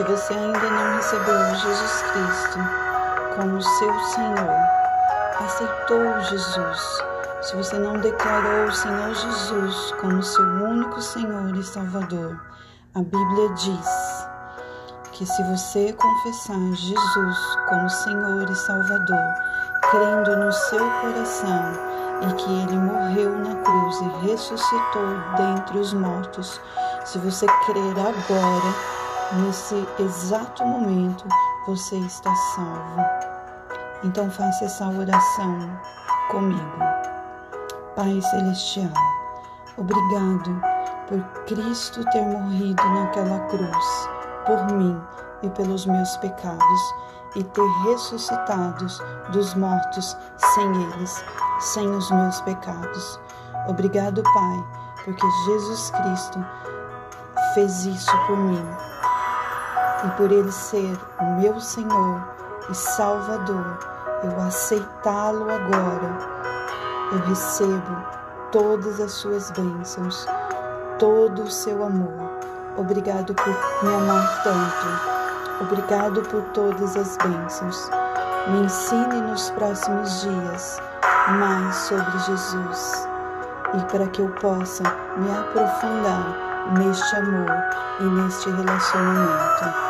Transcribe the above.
Se você ainda não recebeu Jesus Cristo como seu Senhor, aceitou Jesus, se você não declarou o Senhor Jesus como seu único Senhor e Salvador, a Bíblia diz que se você confessar Jesus como Senhor e Salvador, crendo no seu coração e que ele morreu na cruz e ressuscitou dentre os mortos, se você crer agora, nesse exato momento, você está salvo. Então faça essa oração comigo. Pai Celestial, obrigado por Cristo ter morrido naquela cruz, por mim e pelos meus pecados, e ter ressuscitado dos mortos sem eles, sem os meus pecados. Obrigado, Pai, porque Jesus Cristo fez isso por mim. E por ele ser o meu Senhor e Salvador, eu aceitá-lo agora, eu recebo todas as suas bênçãos, todo o seu amor. Obrigado por me amar tanto. Obrigado por todas as bênçãos. Me ensine nos próximos dias mais sobre Jesus e para que eu possa me aprofundar neste amor e neste relacionamento.